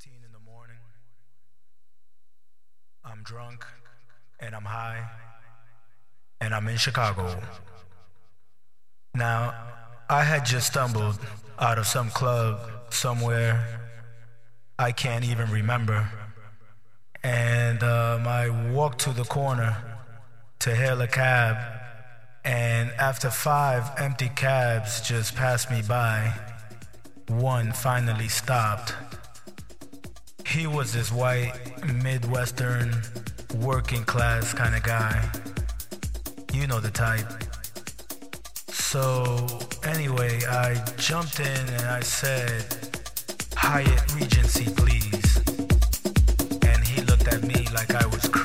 6:15 in the morning. I'm drunk and I'm high and I'm in Chicago. Now, I had just stumbled out of some club somewhere I can't even remember. And um, I walked to the corner to hail a cab. And after five empty cabs just passed me by, one finally stopped. He was this white, Midwestern, working class kind of guy. You know the type. So, anyway, I jumped in and I said, Hyatt Regency, please. And he looked at me like I was crazy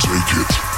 take it.